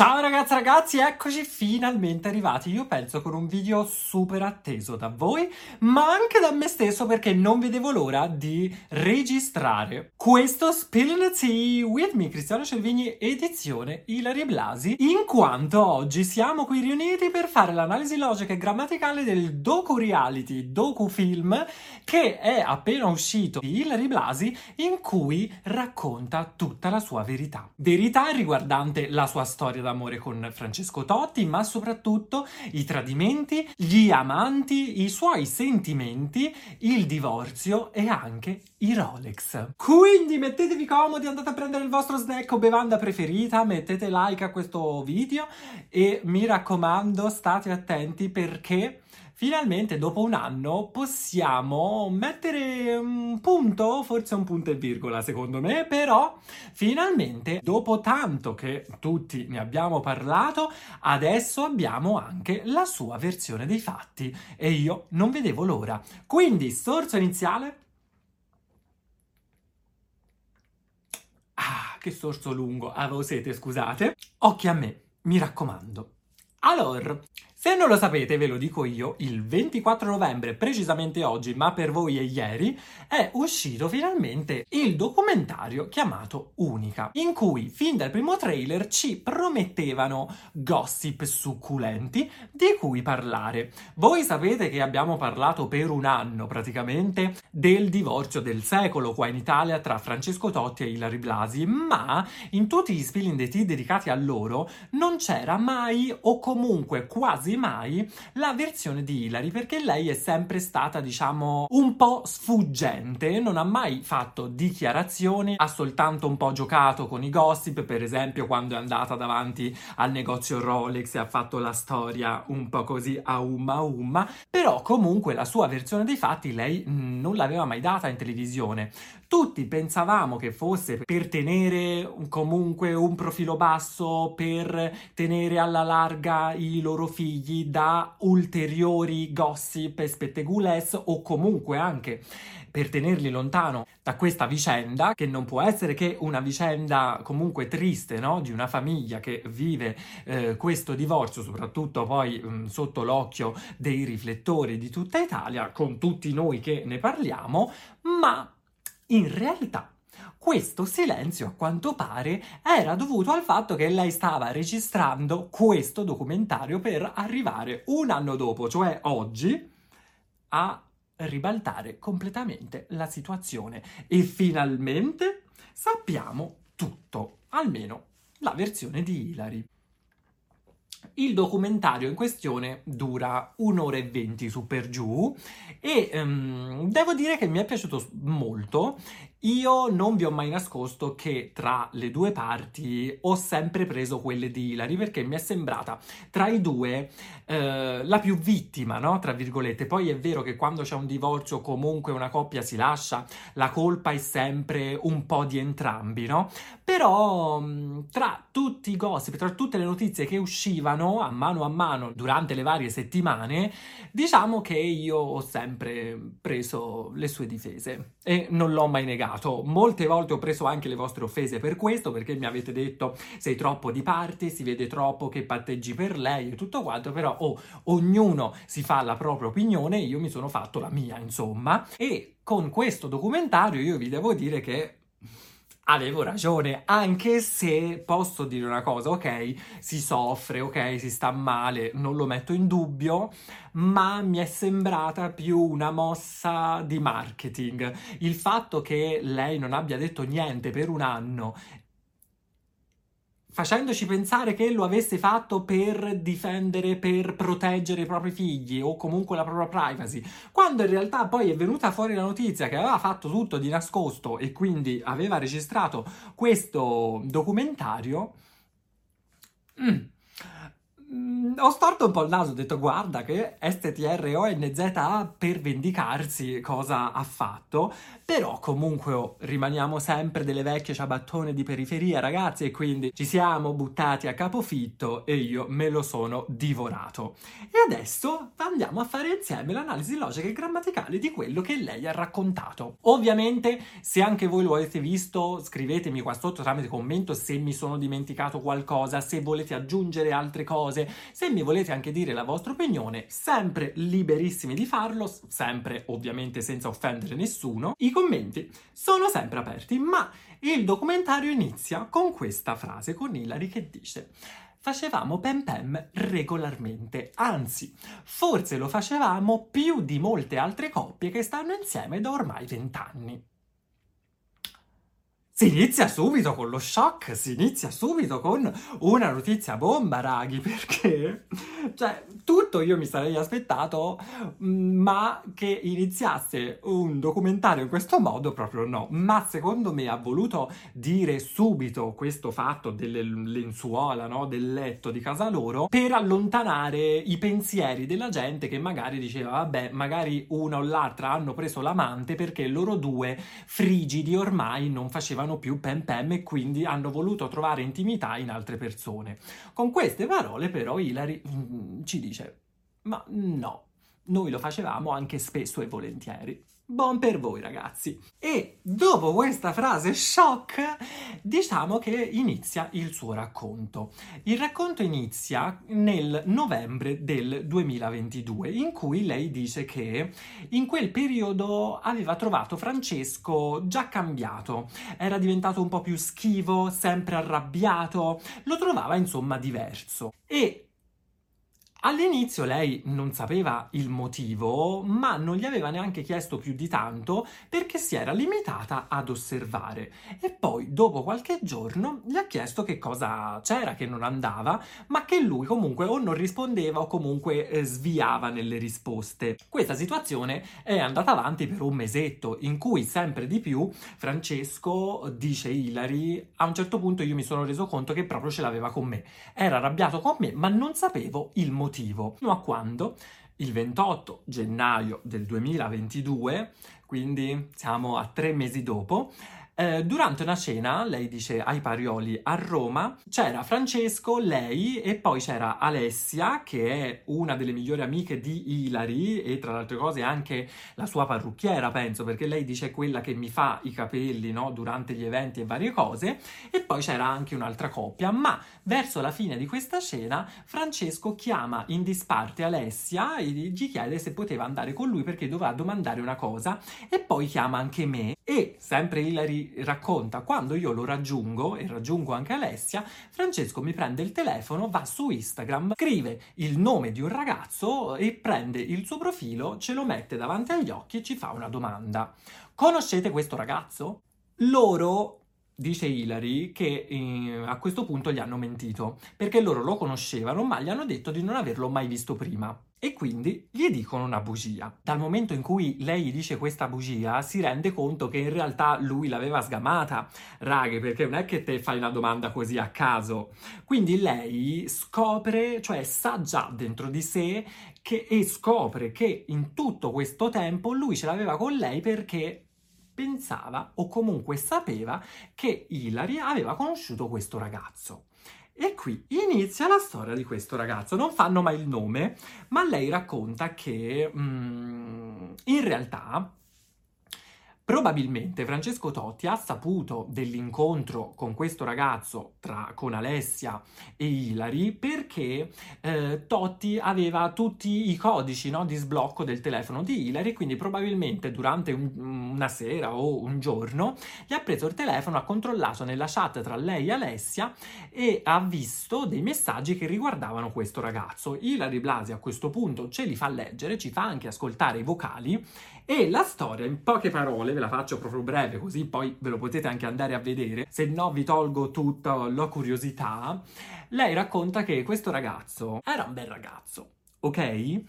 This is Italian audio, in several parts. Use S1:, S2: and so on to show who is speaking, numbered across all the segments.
S1: Ciao ragazzi ragazzi, eccoci finalmente arrivati, io penso con un video super atteso da voi, ma anche da me stesso perché non vedevo l'ora di registrare questo Spill the Tea with me, Cristiano Cervigni, edizione Ilari Blasi, in quanto oggi siamo qui riuniti per fare l'analisi logica e grammaticale del docu-reality, docu-film che è appena uscito di Ilari Blasi in cui racconta tutta la sua verità. Verità riguardante la sua storia storia d'amore con Francesco Totti, ma soprattutto i tradimenti, gli amanti, i suoi sentimenti, il divorzio e anche i Rolex. Quindi mettetevi comodi, andate a prendere il vostro snack o bevanda preferita, mettete like a questo video e mi raccomando state attenti perché Finalmente, dopo un anno, possiamo mettere un punto, forse un punto e virgola secondo me, però finalmente, dopo tanto che tutti ne abbiamo parlato, adesso abbiamo anche la sua versione dei fatti e io non vedevo l'ora. Quindi, sorso iniziale. Ah, che sorso lungo, avevo sete, scusate. Occhi a me, mi raccomando. Allora, se non lo sapete, ve lo dico io, il 24 novembre, precisamente oggi, ma per voi è ieri, è uscito finalmente il documentario chiamato Unica, in cui fin dal primo trailer ci promettevano gossip succulenti di cui parlare. Voi sapete che abbiamo parlato per un anno praticamente del divorzio del secolo qua in Italia tra Francesco Totti e Ilari Blasi, ma in tutti gli spilling the tea dedicati a loro non c'era mai o comunque quasi quasi mai la versione di Hilary perché lei è sempre stata, diciamo, un po' sfuggente, non ha mai fatto dichiarazioni, ha soltanto un po' giocato con i gossip, per esempio quando è andata davanti al negozio Rolex e ha fatto la storia un po' così a umma umma, però comunque la sua versione dei fatti lei non l'aveva mai data in televisione. Tutti pensavamo che fosse per tenere comunque un profilo basso, per tenere alla larga i loro figli da ulteriori gossip e spettegules o comunque anche per tenerli lontano da questa vicenda, che non può essere che una vicenda comunque triste, no? Di una famiglia che vive eh, questo divorzio, soprattutto poi mh, sotto l'occhio dei riflettori di tutta Italia, con tutti noi che ne parliamo, ma in realtà questo silenzio, a quanto pare, era dovuto al fatto che lei stava registrando questo documentario per arrivare un anno dopo, cioè oggi, a ribaltare completamente la situazione. E finalmente sappiamo tutto, almeno la versione di Hilary. Il documentario in questione dura un'ora e venti su per giù e um, devo dire che mi è piaciuto molto io non vi ho mai nascosto che tra le due parti ho sempre preso quelle di Hilary perché mi è sembrata tra i due eh, la più vittima, no? Tra virgolette. Poi è vero che quando c'è un divorzio comunque una coppia si lascia, la colpa è sempre un po' di entrambi, no? Però tra tutti i gossip, tra tutte le notizie che uscivano a mano a mano durante le varie settimane, diciamo che io ho sempre preso le sue difese e non l'ho mai negato sbagliato. Molte volte ho preso anche le vostre offese per questo, perché mi avete detto sei troppo di parte, si vede troppo che patteggi per lei e tutto quanto, però oh, ognuno si fa la propria opinione, io mi sono fatto la mia, insomma. E con questo documentario io vi devo dire che avevo ragione, anche se posso dire una cosa, ok, si soffre, ok, si sta male, non lo metto in dubbio, ma mi è sembrata più una mossa di marketing. Il fatto che lei non abbia detto niente per un anno facendoci pensare che lo avesse fatto per difendere, per proteggere i propri figli o comunque la propria privacy, quando in realtà poi è venuta fuori la notizia che aveva fatto tutto di nascosto e quindi aveva registrato questo documentario. Mm. mm ho storto un po' il naso, ho detto guarda che STRONZA per vendicarsi cosa ha fatto, però comunque oh, rimaniamo sempre delle vecchie ciabattone di periferia ragazzi e quindi ci siamo buttati a capofitto e io me lo sono divorato. E adesso andiamo a fare insieme l'analisi logica e grammaticale di quello che lei ha raccontato. Ovviamente se anche voi lo avete visto scrivetemi qua sotto tramite commento se mi sono dimenticato qualcosa, se volete aggiungere altre cose, se mi volete anche dire la vostra opinione, sempre liberissimi di farlo, sempre ovviamente senza offendere nessuno. I commenti sono sempre aperti, ma il documentario inizia con questa frase, con Hilary che dice facevamo pem pem regolarmente, anzi, forse lo facevamo più di molte altre coppie che stanno insieme da ormai vent'anni. Si inizia subito con lo shock, si inizia subito con una notizia bomba, raghi, perché cioè tutto io mi sarei aspettato, mm, ma che iniziasse un documentario in questo modo proprio no. Ma secondo me ha voluto dire subito questo fatto delle lenzuola, no? del letto di casa loro, per allontanare i pensieri della gente che magari diceva, vabbè, magari una o l'altra hanno preso l'amante perché loro due frigidi ormai non facevano facevano più pem pem e quindi hanno voluto trovare intimità in altre persone. Con queste parole però Hilary mm, ci dice, ma no, noi lo facevamo anche spesso e volentieri. Buon per voi ragazzi. E dopo questa frase shock, diciamo che inizia il suo racconto. Il racconto inizia nel novembre del 2022, in cui lei dice che in quel periodo aveva trovato Francesco già cambiato, era diventato un po' più schivo, sempre arrabbiato, lo trovava insomma diverso. E All'inizio lei non sapeva il motivo, ma non gli aveva neanche chiesto più di tanto perché si era limitata ad osservare. E poi, dopo qualche giorno, gli ha chiesto che cosa c'era che non andava, ma che lui comunque o non rispondeva o comunque eh, sviava nelle risposte. Questa situazione è andata avanti per un mesetto, in cui sempre di più Francesco, dice Hilary, a un certo punto io mi sono reso conto che proprio ce l'aveva con me. Era arrabbiato con me, ma non sapevo il motivo motivo, fino a quando? Il 28 gennaio del 2022, quindi siamo a tre mesi dopo, eh, durante una cena, lei dice ai Parioli a Roma, c'era Francesco, lei e poi c'era Alessia, che è una delle migliori amiche di Ilari e tra le altre cose anche la sua parrucchiera, penso, perché lei dice quella che mi fa i capelli no, durante gli eventi e varie cose, e poi c'era anche un'altra coppia, ma verso la fine di questa cena Francesco chiama in disparte Alessia e gli chiede se poteva andare con lui perché doveva domandare una cosa. E poi chiama anche me e sempre Ilari racconta, quando io lo raggiungo e raggiungo anche Alessia, Francesco mi prende il telefono, va su Instagram, scrive il nome di un ragazzo e prende il suo profilo, ce lo mette davanti agli occhi e ci fa una domanda. Conoscete questo ragazzo? Loro dice Hilary che eh, a questo punto gli hanno mentito perché loro lo conoscevano ma gli hanno detto di non averlo mai visto prima e quindi gli dicono una bugia. Dal momento in cui lei gli dice questa bugia si rende conto che in realtà lui l'aveva sgamata, raghe, perché non è che te fai una domanda così a caso. Quindi lei scopre, cioè sa già dentro di sé che, e scopre che in tutto questo tempo lui ce l'aveva con lei perché pensava o comunque sapeva che Hilary aveva conosciuto questo ragazzo. E qui inizia la storia di questo ragazzo. Non fanno mai il nome, ma lei racconta che mm, in realtà Probabilmente Francesco Totti ha saputo dell'incontro con questo ragazzo, tra, con Alessia e Ilari, perché eh, Totti aveva tutti i codici no, di sblocco del telefono di Ilari, quindi probabilmente durante un, una sera o un giorno gli ha preso il telefono, ha controllato nella chat tra lei e Alessia e ha visto dei messaggi che riguardavano questo ragazzo. Ilari Blasi a questo punto ce li fa leggere, ci fa anche ascoltare i vocali e la storia, in poche parole, ve la faccio proprio breve, così poi ve lo potete anche andare a vedere, se no vi tolgo tutta la curiosità. Lei racconta che questo ragazzo era un bel ragazzo, ok?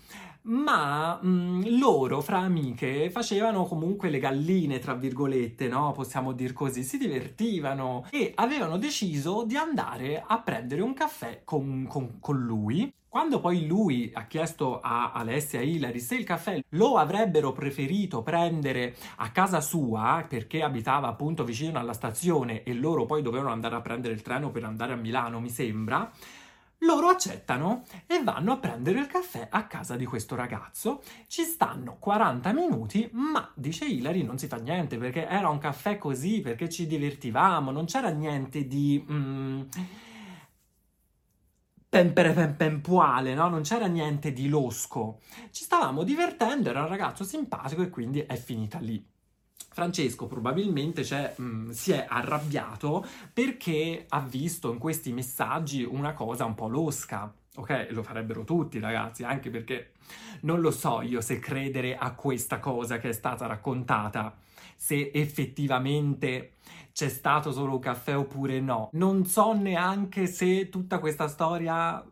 S1: Ma mh, mm, loro fra amiche facevano comunque le galline, tra virgolette, no? Possiamo dir così, si divertivano e avevano deciso di andare a prendere un caffè con, con, con lui. Quando poi lui ha chiesto a Alessia e Hilary se il caffè lo avrebbero preferito prendere a casa sua, perché abitava appunto vicino alla stazione e loro poi dovevano andare a prendere il treno per andare a Milano, mi sembra, loro accettano e vanno a prendere il caffè a casa di questo ragazzo. Ci stanno 40 minuti, ma dice Hilary non si fa niente perché era un caffè così, perché ci divertivamo, non c'era niente di... Mm, pempere no? Non c'era niente di losco. Ci stavamo divertendo, era un ragazzo simpatico e quindi è finita lì. Francesco probabilmente cioè, mh, mm, si è arrabbiato perché ha visto in questi messaggi una cosa un po' losca. Ok, lo farebbero tutti ragazzi, anche perché non lo so io se credere a questa cosa che è stata raccontata, se effettivamente c'è stato solo un caffè oppure no. Non so neanche se tutta questa storia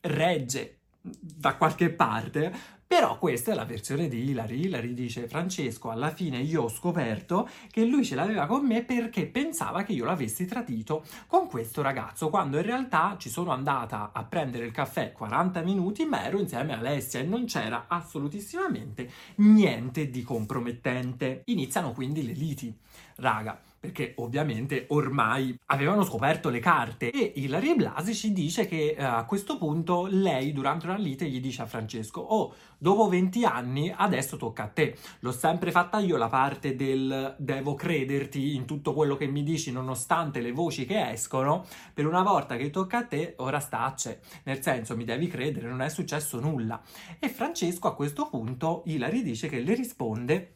S1: regge da qualche parte, però questa è la versione di Hilary. Hilary dice Francesco, alla fine io ho scoperto che lui ce l'aveva con me perché pensava che io l'avessi tradito con questo ragazzo, quando in realtà ci sono andata a prendere il caffè 40 minuti, ma ero insieme a Alessia e non c'era assolutissimamente niente di compromettente. Iniziano quindi le liti. Raga, perché ovviamente ormai avevano scoperto le carte. E Ilaria Blasi ci dice che eh, a questo punto lei durante una lite gli dice a Francesco oh dopo 20 anni adesso tocca a te. L'ho sempre fatta io la parte del devo crederti in tutto quello che mi dici nonostante le voci che escono. Per una volta che tocca a te ora stacce nel senso mi devi credere non è successo nulla. E Francesco a questo punto Ilari dice che le risponde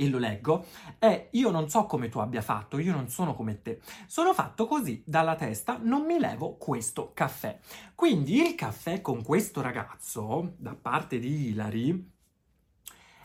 S1: e lo leggo, è io non so come tu abbia fatto, io non sono come te. Sono fatto così dalla testa, non mi levo questo caffè. Quindi il caffè con questo ragazzo, da parte di Hilary,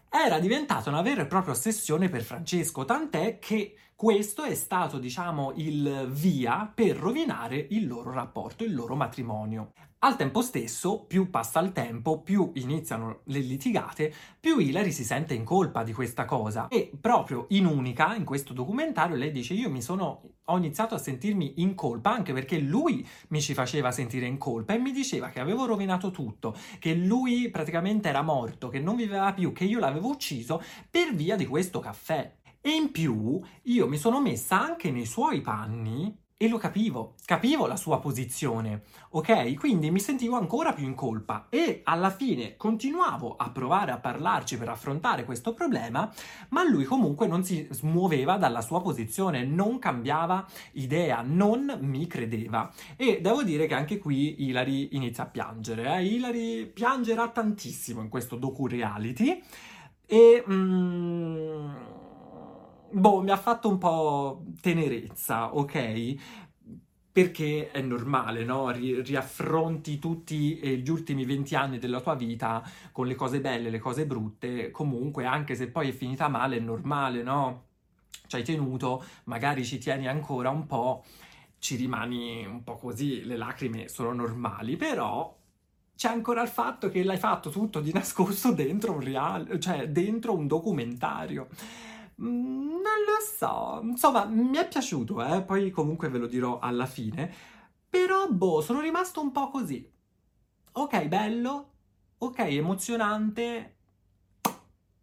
S1: era diventata una vera e propria ossessione per Francesco, tant'è che questo è stato, diciamo, il via per rovinare il loro rapporto, il loro matrimonio. Al tempo stesso, più passa il tempo, più iniziano le litigate, più Hilary si sente in colpa di questa cosa. E proprio in unica, in questo documentario, lei dice: Io mi sono. ho iniziato a sentirmi in colpa anche perché lui mi ci faceva sentire in colpa e mi diceva che avevo rovinato tutto, che lui praticamente era morto, che non viveva più, che io l'avevo ucciso per via di questo caffè. E in più io mi sono messa anche nei suoi panni e lo capivo, capivo la sua posizione, ok? Quindi mi sentivo ancora più in colpa e alla fine continuavo a provare a parlarci per affrontare questo problema, ma lui comunque non si muoveva dalla sua posizione, non cambiava idea, non mi credeva. E devo dire che anche qui Hilary inizia a piangere, eh? Hilary piangerà tantissimo in questo docu-reality e... Mm, boh, mi ha fatto un po' tenerezza, ok? Perché è normale, no? Ri- riaffronti tutti eh, gli ultimi 20 anni della tua vita con le cose belle, le cose brutte, comunque anche se poi è finita male è normale, no? Ci hai tenuto, magari ci tieni ancora un po', ci rimani un po' così, le lacrime sono normali, però c'è ancora il fatto che l'hai fatto tutto di nascosto dentro un real, cioè dentro un documentario. Mm, non lo so, insomma, mi è piaciuto, eh? poi comunque ve lo dirò alla fine, però boh, sono rimasto un po' così. Ok, bello, ok, emozionante,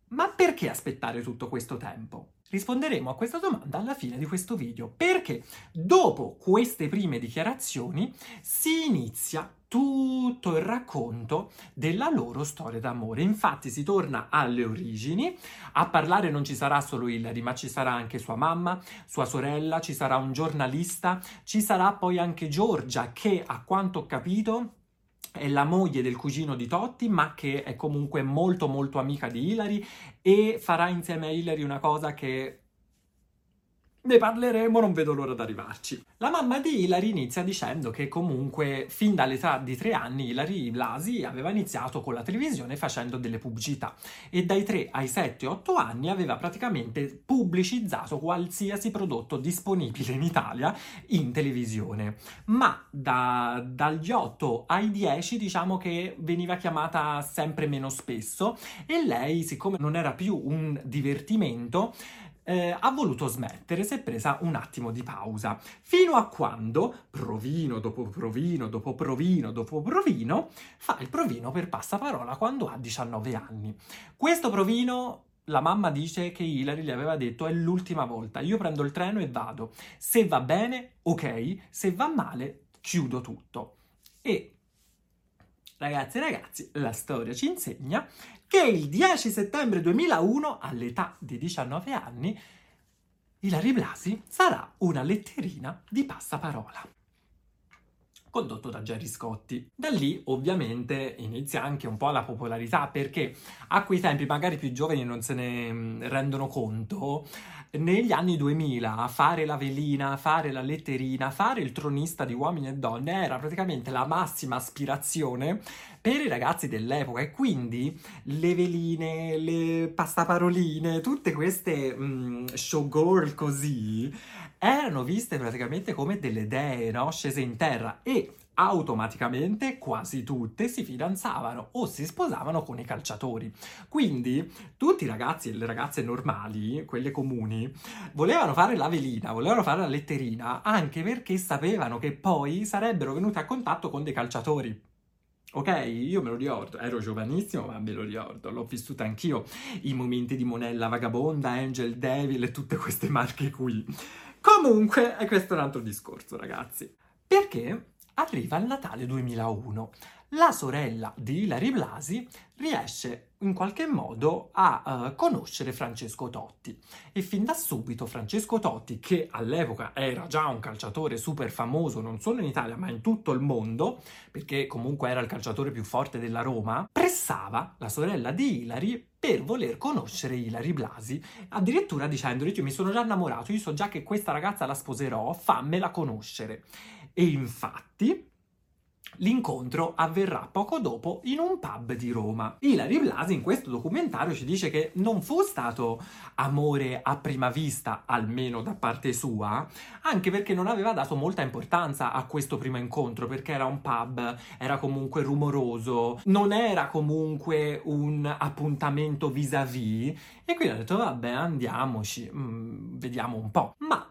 S1: ma perché aspettare tutto questo tempo? Risponderemo a questa domanda alla fine di questo video, perché dopo queste prime dichiarazioni si inizia tutto il racconto della loro storia d'amore. Infatti si torna alle origini, a parlare non ci sarà solo Hillary, ma ci sarà anche sua mamma, sua sorella, ci sarà un giornalista, ci sarà poi anche Giorgia che a quanto ho capito è la moglie del cugino di Totti, ma che è comunque molto molto amica di Hilary e farà insieme a Hilary una cosa che Ne parleremo, non vedo l'ora di arrivarci. La mamma di Hilary inizia dicendo che comunque fin dall'età di tre anni Hilary Blasi aveva iniziato con la televisione facendo delle pubblicità e dai 3 ai 7-8 anni aveva praticamente pubblicizzato qualsiasi prodotto disponibile in Italia in televisione. Ma da, dagli 8 ai 10 diciamo che veniva chiamata sempre meno spesso e lei, siccome non era più un divertimento, eh, ha voluto smettere, si è presa un attimo di pausa, fino a quando, provino dopo provino dopo provino dopo provino, fa il provino per passaparola quando ha 19 anni. Questo provino la mamma dice che Hilary gli aveva detto è l'ultima volta, io prendo il treno e vado. Se va bene, ok, se va male, chiudo tutto. E ragazzi e ragazzi, la storia ci insegna che il 10 settembre 2001, all'età di 19 anni, Ilari Blasi sarà una letterina di passaparola condotto da Gerry Scotti. Da lì ovviamente inizia anche un po' la popolarità perché a quei tempi magari più giovani non se ne mm, rendono conto. Negli anni 2000 fare la velina, fare la letterina, fare il tronista di uomini e donne era praticamente la massima aspirazione per i ragazzi dell'epoca e quindi le veline, le pastaparoline, tutte queste mm, showgirl così erano viste praticamente come delle dee, no? Scese in terra e automaticamente quasi tutte si fidanzavano o si sposavano con i calciatori. Quindi tutti i ragazzi e le ragazze normali, quelle comuni, volevano fare la velina, volevano fare la letterina, anche perché sapevano che poi sarebbero venuti a contatto con dei calciatori. Ok, io me lo ricordo, ero giovanissimo, ma me lo ricordo, l'ho vissuta anch'io, i momenti di Monella Vagabonda, Angel Devil e tutte queste marche qui. Comunque, e questo è un altro discorso, ragazzi. Perché arriva il Natale 2001. La sorella di Hilary Blasi riesce in qualche modo a uh, conoscere Francesco Totti e fin da subito Francesco Totti, che all'epoca era già un calciatore super famoso non solo in Italia ma in tutto il mondo, perché comunque era il calciatore più forte della Roma, pressava la sorella di Hilary per voler conoscere Ilari Blasi, addirittura dicendogli io mi sono già innamorato, io so già che questa ragazza la sposerò, fammela conoscere. E infatti L'incontro avverrà poco dopo in un pub di Roma. Ilari Blasi in questo documentario ci dice che non fu stato amore a prima vista, almeno da parte sua, anche perché non aveva dato molta importanza a questo primo incontro, perché era un pub, era comunque rumoroso, non era comunque un appuntamento vis-à-vis, e quindi ha detto vabbè andiamoci, mm, vediamo un po'. Ma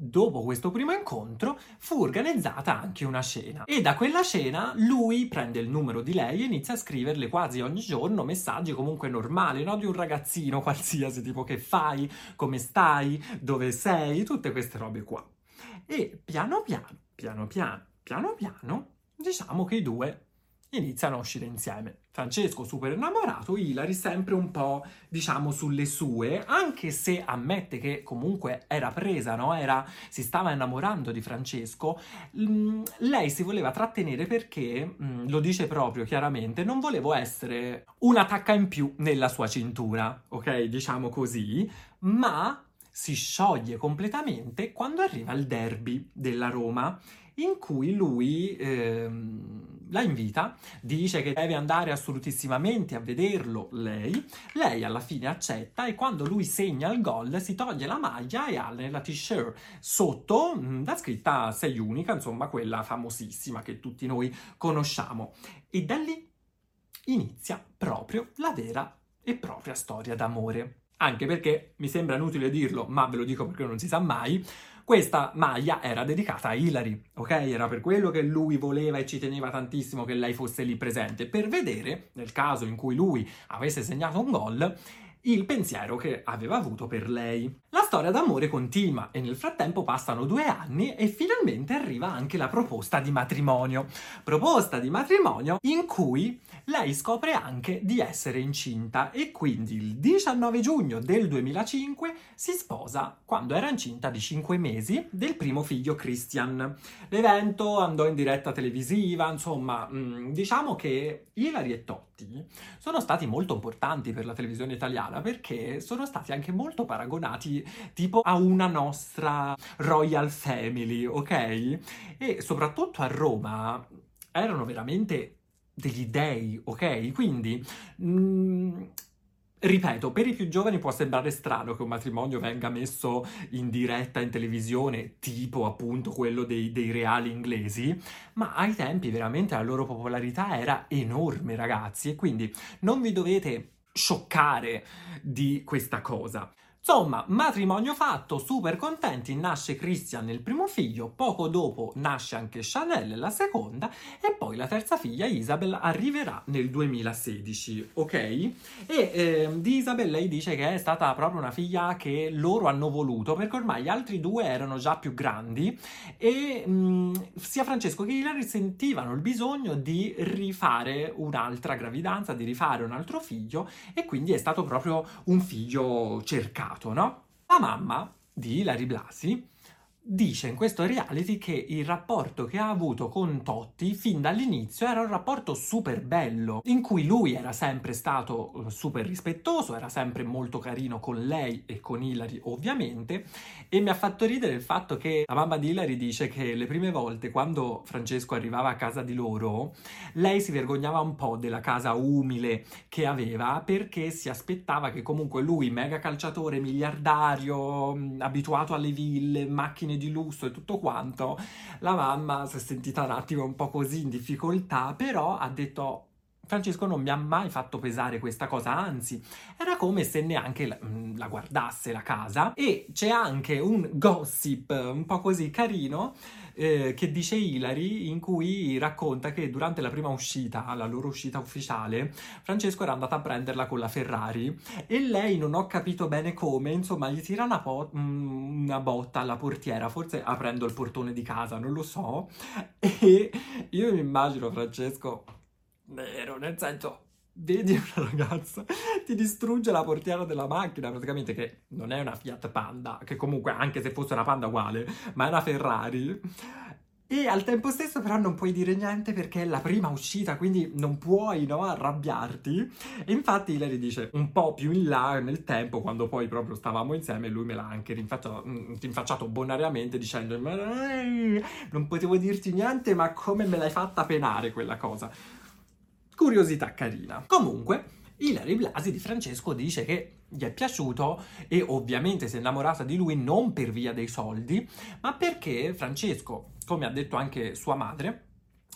S1: Dopo questo primo incontro fu organizzata anche una cena e da quella cena lui prende il numero di lei e inizia a scriverle quasi ogni giorno messaggi comunque normali, no? Di un ragazzino qualsiasi, tipo che fai, come stai, dove sei, tutte queste robe qua. E piano piano, piano piano, piano piano, diciamo che i due iniziano a uscire insieme. Francesco super innamorato, Hilary sempre un po', diciamo, sulle sue, anche se ammette che comunque era presa, no? Era, si stava innamorando di Francesco, mm, lei si voleva trattenere perché, mm, lo dice proprio chiaramente, non volevo essere una tacca in più nella sua cintura, ok? Diciamo così, ma si scioglie completamente quando arriva il derby della Roma in cui lui ehm, la invita, dice che deve andare assolutissimamente a vederlo lei, lei alla fine accetta e quando lui segna il gol si toglie la maglia e ha nella t-shirt sotto mm, la scritta Sei unica, insomma quella famosissima che tutti noi conosciamo. E da lì inizia proprio la vera e propria storia d'amore. Anche perché mi sembra inutile dirlo, ma ve lo dico perché non si sa mai, questa maglia era dedicata a Hilary, ok? Era per quello che lui voleva e ci teneva tantissimo che lei fosse lì presente, per vedere, nel caso in cui lui avesse segnato un gol, il pensiero che aveva avuto per lei. La storia d'amore continua e nel frattempo passano due anni e finalmente arriva anche la proposta di matrimonio. Proposta di matrimonio in cui lei scopre anche di essere incinta e quindi il 19 giugno del 2005 si sposa quando era incinta di 5 mesi del primo figlio Christian. L'evento andò in diretta televisiva, insomma, mm, diciamo che Hilary e Totti sono stati molto importanti per la televisione italiana perché sono stati anche molto paragonati tipo a una nostra royal family, ok? E soprattutto a Roma erano veramente degli dei, ok? Quindi... Mh, mm, Ripeto, per i più giovani può sembrare strano che un matrimonio venga messo in diretta in televisione, tipo appunto quello dei, dei, reali inglesi, ma ai tempi veramente la loro popolarità era enorme, ragazzi, e quindi non vi dovete scioccare di questa cosa. Insomma, matrimonio fatto, super contenti, nasce Christian il primo figlio, poco dopo nasce anche Chanel la seconda e poi la terza figlia Isabel arriverà nel 2016, ok? E eh, di Isabel lei dice che è stata proprio una figlia che loro hanno voluto perché ormai gli altri due erano già più grandi e mh, mm, sia Francesco che Hilary sentivano il bisogno di rifare un'altra gravidanza, di rifare un altro figlio e quindi è stato proprio un figlio cercato passato, no? La mamma di Hilary Blasi dice in questo reality che il rapporto che ha avuto con Totti fin dall'inizio era un rapporto super bello, in cui lui era sempre stato eh, super rispettoso, era sempre molto carino con lei e con Hilary ovviamente, e mi ha fatto ridere il fatto che la mamma di Hilary dice che le prime volte quando Francesco arrivava a casa di loro, lei si vergognava un po' della casa umile che aveva perché si aspettava che comunque lui, mega calciatore, miliardario, abituato alle ville, macchine di lusso e tutto quanto, la mamma si è sentita un attimo un po' così in difficoltà, però ha detto Francesco non mi ha mai fatto pesare questa cosa, anzi, era come se neanche la, mm, la, guardasse la casa. E c'è anche un gossip un po' così carino eh, che dice Hilary, in cui racconta che durante la prima uscita, la loro uscita ufficiale, Francesco era andata a prenderla con la Ferrari e lei, non ho capito bene come, insomma, gli tira una, po- mm, una botta alla portiera, forse aprendo il portone di casa, non lo so. E io mi immagino Francesco vero, nel senso, vedi una ragazza, ti distrugge la portiera della macchina, praticamente che non è una Fiat Panda, che comunque anche se fosse una Panda uguale, ma è una Ferrari. E al tempo stesso però non puoi dire niente perché è la prima uscita, quindi non puoi no, arrabbiarti. E infatti Hilary dice un po' più in là nel tempo, quando poi proprio stavamo insieme, lui me l'ha anche rinfacciato, mm, rinfacciato bonariamente dicendo non potevo dirti niente, ma come me l'hai fatta penare quella cosa. Curiosità carina. Comunque, Ilari Blasi di Francesco dice che gli è piaciuto e ovviamente si è innamorata di lui non per via dei soldi, ma perché Francesco, come ha detto anche sua madre,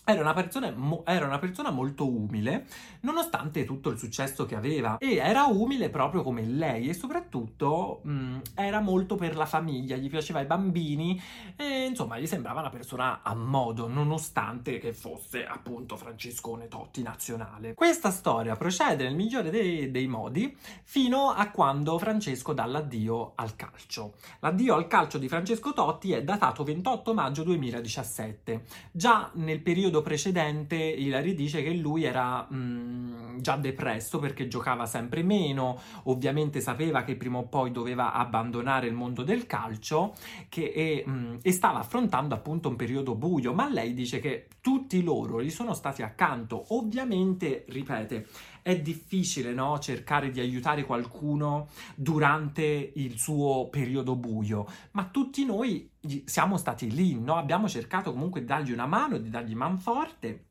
S1: era una, persona, era una, persona, molto umile, nonostante tutto il successo che aveva. E era umile proprio come lei e soprattutto mh, era molto per la famiglia, gli piaceva i bambini e insomma gli sembrava una persona a modo, nonostante che fosse appunto Francescone Totti nazionale. Questa storia procede nel migliore dei, dei modi fino a quando Francesco dà l'addio al calcio. L'addio al calcio di Francesco Totti è datato 28 maggio 2017. Già nel periodo periodo precedente Hilary dice che lui era mh, mm, già depresso perché giocava sempre meno, ovviamente sapeva che prima o poi doveva abbandonare il mondo del calcio che, e, mh, mm, e stava affrontando appunto un periodo buio, ma lei dice che tutti loro gli sono stati accanto, ovviamente, ripete, è difficile no? cercare di aiutare qualcuno durante il suo periodo buio, ma tutti noi siamo stati lì, no? abbiamo cercato comunque di dargli una mano, di dargli manforte.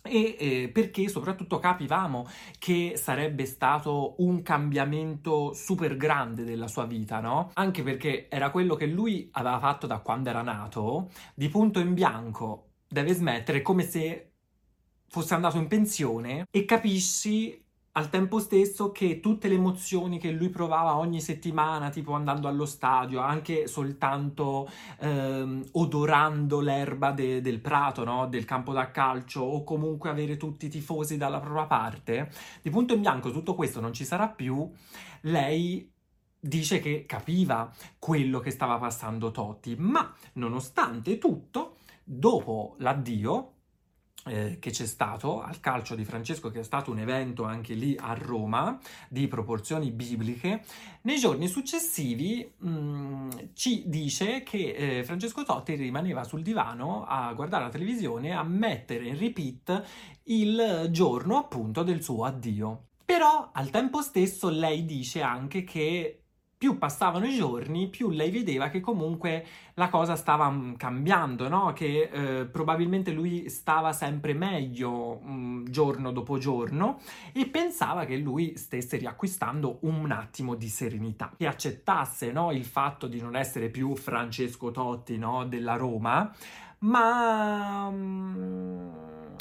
S1: E eh, perché soprattutto capivamo che sarebbe stato un cambiamento super grande della sua vita, no? Anche perché era quello che lui aveva fatto da quando era nato, di punto in bianco deve smettere come se fosse andato in pensione e capisci al tempo stesso che tutte le emozioni che lui provava ogni settimana, tipo andando allo stadio, anche soltanto ehm, odorando l'erba de- del prato, no? del campo da calcio, o comunque avere tutti i tifosi dalla propria parte, di punto in bianco tutto questo non ci sarà più, lei dice che capiva quello che stava passando Totti, ma nonostante tutto, dopo l'addio, eh, che c'è stato al calcio di Francesco, che è stato un evento anche lì a Roma di proporzioni bibliche, nei giorni successivi mh, mm, ci dice che eh, Francesco Totti rimaneva sul divano a guardare la televisione, a mettere in repeat il giorno appunto del suo addio. Però al tempo stesso lei dice anche che più passavano i giorni, più lei vedeva che comunque la cosa stava mm, cambiando, no? Che eh, probabilmente lui stava sempre meglio um, giorno dopo giorno e pensava che lui stesse riacquistando un attimo di serenità, che accettasse no? il fatto di non essere più Francesco Totti no? della Roma, ma um,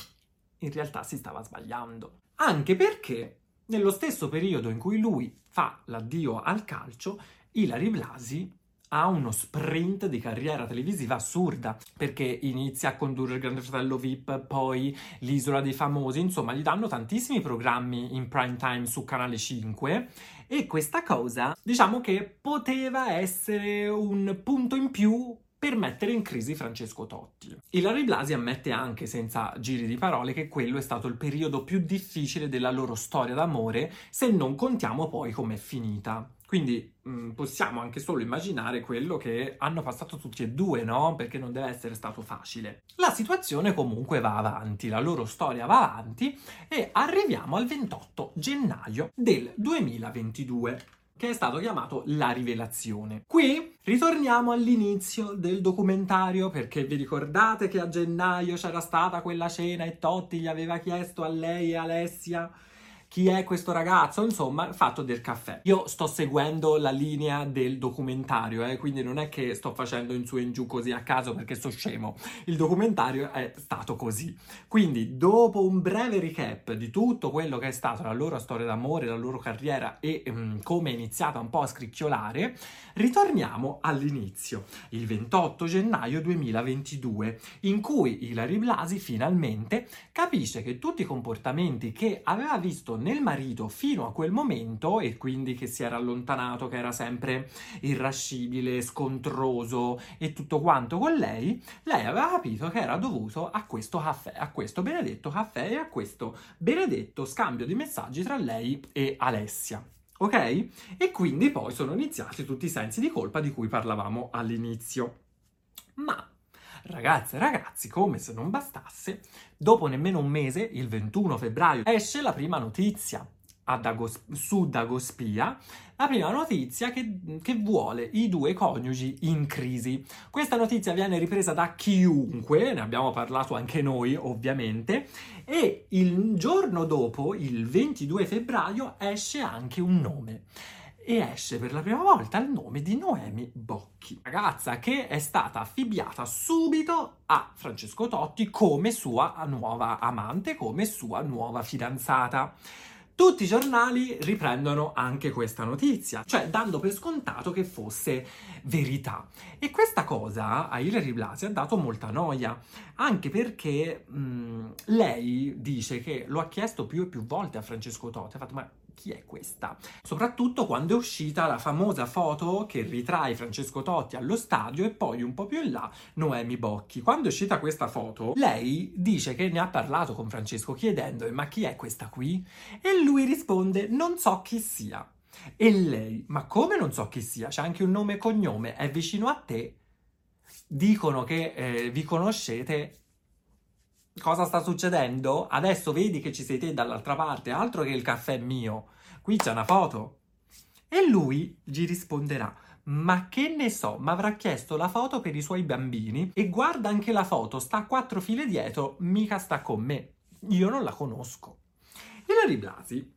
S1: in realtà si stava sbagliando. Anche perché nello stesso periodo in cui lui fa l'addio al calcio, Ilari Blasi ha uno sprint di carriera televisiva assurda perché inizia a condurre il Grande Fratello VIP, poi l'Isola dei Famosi, insomma gli danno tantissimi programmi in prime time su Canale 5 e questa cosa diciamo che poteva essere un punto in più per mettere in crisi Francesco Totti. Ilari Blasi ammette anche, senza giri di parole, che quello è stato il periodo più difficile della loro storia d'amore, se non contiamo poi com'è finita. Quindi mh, mm, possiamo anche solo immaginare quello che hanno passato tutti e due, no? Perché non deve essere stato facile. La situazione comunque va avanti, la loro storia va avanti e arriviamo al 28 gennaio del 2022 che è stato chiamato La Rivelazione. Qui ritorniamo all'inizio del documentario perché vi ricordate che a gennaio c'era stata quella cena e Totti gli aveva chiesto a lei e Alessia chi è questo ragazzo, insomma, fatto del caffè. Io sto seguendo la linea del documentario, eh, quindi non è che sto facendo in su e in giù così a caso perché sto scemo. Il documentario è stato così. Quindi, dopo un breve recap di tutto quello che è stato la loro storia d'amore, la loro carriera e um, come è iniziata un po' a scricchiolare, ritorniamo all'inizio, il 28 gennaio 2022, in cui Ilari Blasi finalmente capisce che tutti i comportamenti che aveva visto nel marito fino a quel momento e quindi che si era allontanato, che era sempre irascibile, scontroso e tutto quanto con lei, lei aveva capito che era dovuto a questo caffè, a questo benedetto caffè e a questo benedetto scambio di messaggi tra lei e Alessia. Ok? E quindi poi sono iniziati tutti i sensi di colpa di cui parlavamo all'inizio. Ma Ragazze e ragazzi, come se non bastasse, dopo nemmeno un mese, il 21 febbraio, esce la prima notizia Dagos- su Dagospia, la prima notizia che, che, vuole i due coniugi in crisi. Questa notizia viene ripresa da chiunque, ne abbiamo parlato anche noi ovviamente, e il giorno dopo, il 22 febbraio, esce anche un nome e esce per la prima volta il nome di Noemi Bocchi, ragazza che è stata affibbiata subito a Francesco Totti come sua nuova amante, come sua nuova fidanzata. Tutti i giornali riprendono anche questa notizia, cioè dando per scontato che fosse verità. E questa cosa a Hilary Blasi ha dato molta noia, anche perché mh, lei dice che lo ha chiesto più e più volte a Francesco Totti, ha fatto ma chi è questa? Soprattutto quando è uscita la famosa foto che ritrae Francesco Totti allo stadio e poi un po' più in là Noemi Bocchi. Quando è uscita questa foto, lei dice che ne ha parlato con Francesco chiedendo ma chi è questa qui? E lui risponde non so chi sia. E lei, ma come non so chi sia? C'è anche un nome e cognome, è vicino a te. Dicono che eh, vi conoscete Cosa sta succedendo? Adesso vedi che ci sei te dall'altra parte, altro che il caffè mio. Qui c'è una foto. E lui gli risponderà: Ma che ne so, mi avrà chiesto la foto per i suoi bambini e guarda anche la foto, sta a quattro file dietro, mica sta con me. Io non la conosco. Hilary Blasi,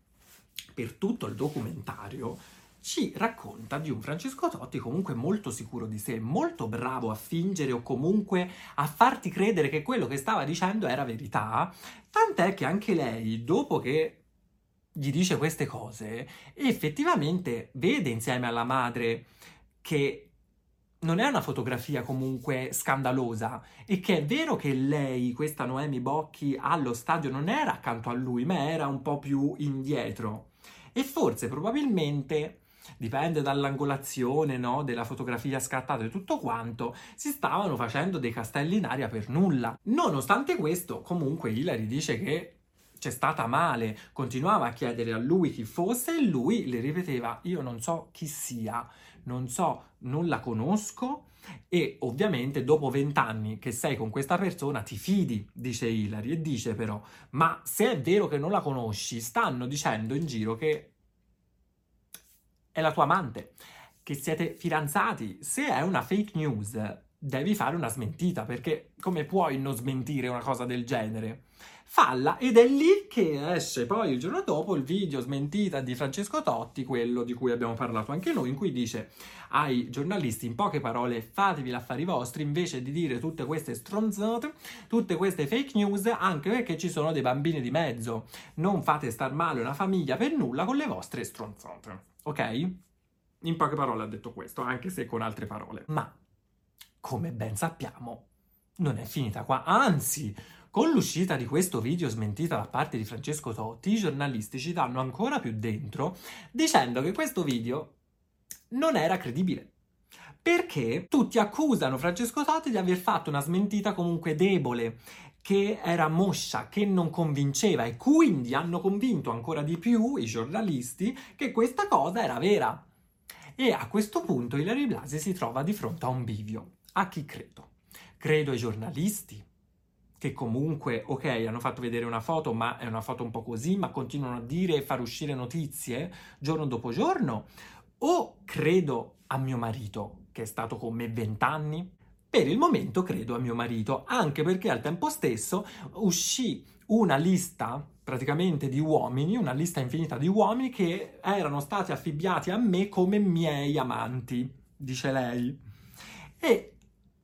S1: per tutto il documentario, ci racconta di un Francesco Totti comunque molto sicuro di sé, molto bravo a fingere o comunque a farti credere che quello che stava dicendo era verità, tant'è che anche lei, dopo che gli dice queste cose, effettivamente vede insieme alla madre che non è una fotografia comunque scandalosa e che è vero che lei, questa Noemi Bocchi, allo stadio non era accanto a lui, ma era un po' più indietro. E forse probabilmente dipende dall'angolazione no, della fotografia scattata e tutto quanto, si stavano facendo dei castelli in aria per nulla. Nonostante questo, comunque Hilary dice che c'è stata male, continuava a chiedere a lui chi fosse e lui le ripeteva io non so chi sia, non so, non la conosco e ovviamente dopo vent'anni che sei con questa persona ti fidi, dice Hilary e dice però ma se è vero che non la conosci stanno dicendo in giro che è la tua amante. che siete fidanzati. Se è una fake news, devi fare una smentita, perché come puoi non smentire una cosa del genere? Falla ed è lì che esce poi il giorno dopo il video smentita di Francesco Totti, quello di cui abbiamo parlato anche noi, in cui dice ai giornalisti in poche parole fatevi l'affari vostri invece di dire tutte queste stronzate, tutte queste fake news, anche perché ci sono dei bambini di mezzo. Non fate star male una famiglia per nulla con le vostre stronzate, ok? In poche parole ha detto questo, anche se con altre parole. Ma, come ben sappiamo, non è finita qua, anzi, con l'uscita di questo video smentita da parte di Francesco Totti, i giornalisti ci danno ancora più dentro dicendo che questo video non era credibile. Perché tutti accusano Francesco Totti di aver fatto una smentita comunque debole, che era moscia, che non convinceva e quindi hanno convinto ancora di più i giornalisti che questa cosa era vera. E a questo punto Ilari Blasi si trova di fronte a un bivio. A chi credo? Credo ai giornalisti, che comunque, ok, hanno fatto vedere una foto, ma è una foto un po' così, ma continuano a dire e far uscire notizie giorno dopo giorno? O credo a mio marito, che è stato con me vent'anni? Per il momento credo a mio marito, anche perché al tempo stesso uscì una lista praticamente di uomini, una lista infinita di uomini che erano stati affibbiati a me come miei amanti, dice lei. E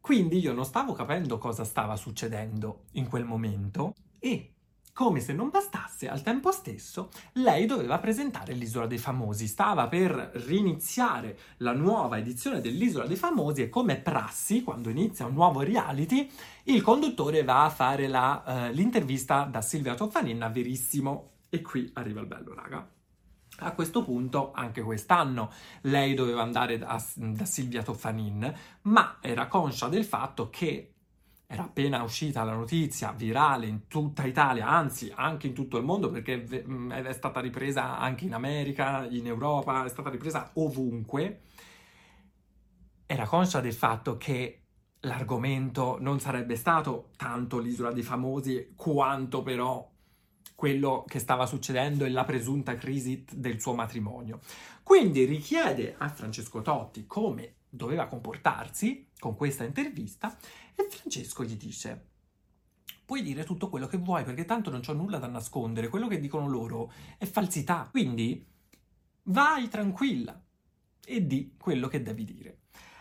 S1: quindi io non stavo capendo cosa stava succedendo in quel momento e come se non bastasse, al tempo stesso, lei doveva presentare l'Isola dei Famosi. Stava per riniziare la nuova edizione dell'Isola dei Famosi e come prassi, quando inizia un nuovo reality, il conduttore va a fare la, uh, l'intervista da Silvia Toffanin a Verissimo. E qui arriva il bello, raga. A questo punto, anche quest'anno, lei doveva andare da, da Silvia Toffanin, ma era conscia del fatto che era appena uscita la notizia virale in tutta Italia, anzi anche in tutto il mondo perché è stata ripresa anche in America, in Europa, è stata ripresa ovunque. Era conscia del fatto che l'argomento non sarebbe stato tanto l'isola dei famosi quanto però quello che stava succedendo e la presunta crisi del suo matrimonio. Quindi richiede a Francesco Totti come doveva comportarsi con questa intervista e Francesco gli dice puoi dire tutto quello che vuoi perché tanto non c'ho nulla da nascondere, quello che dicono loro è falsità, quindi vai tranquilla e di quello che devi dire.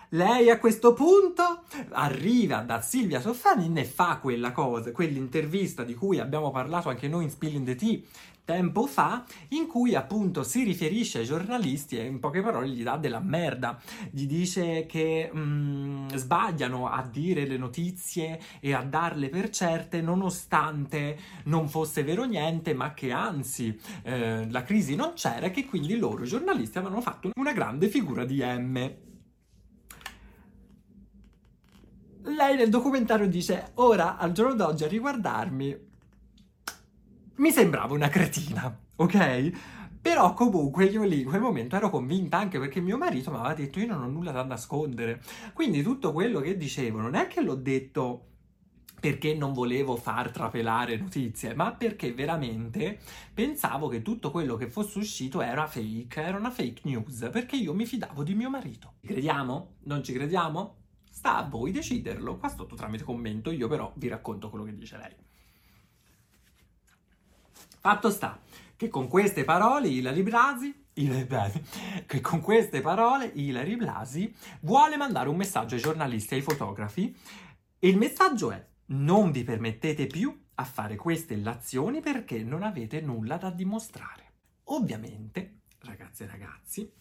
S1: Lei a questo punto arriva da Silvia Soffanin e fa quella cosa, quell'intervista di cui abbiamo parlato anche noi in Spilling the Tea tempo fa, in cui appunto si riferisce ai giornalisti e in poche parole gli dà della merda, gli dice che mh, mm, sbagliano a dire le notizie e a darle per certe nonostante non fosse vero niente, ma che anzi eh, la crisi non c'era e che quindi loro i giornalisti avevano fatto una grande figura di M. Lei nel documentario dice, ora al giorno d'oggi a riguardarmi mi sembrava una cretina, ok? Però comunque io lì in quel momento ero convinta anche perché mio marito mi aveva detto io non ho nulla da nascondere. Quindi tutto quello che dicevo non è che l'ho detto perché non volevo far trapelare notizie, ma perché veramente pensavo che tutto quello che fosse uscito era fake, era una fake news, perché io mi fidavo di mio marito. Crediamo? Non ci crediamo? Sta a voi deciderlo, qua sotto tramite commento, io però vi racconto quello che dice lei. Fatto sta che con queste parole Ilari Blasi, che con queste parole Ilari Blasi vuole mandare un messaggio ai giornalisti e ai fotografi e il messaggio è non vi permettete più a fare queste illazioni perché non avete nulla da dimostrare. Ovviamente, ragazze e ragazzi,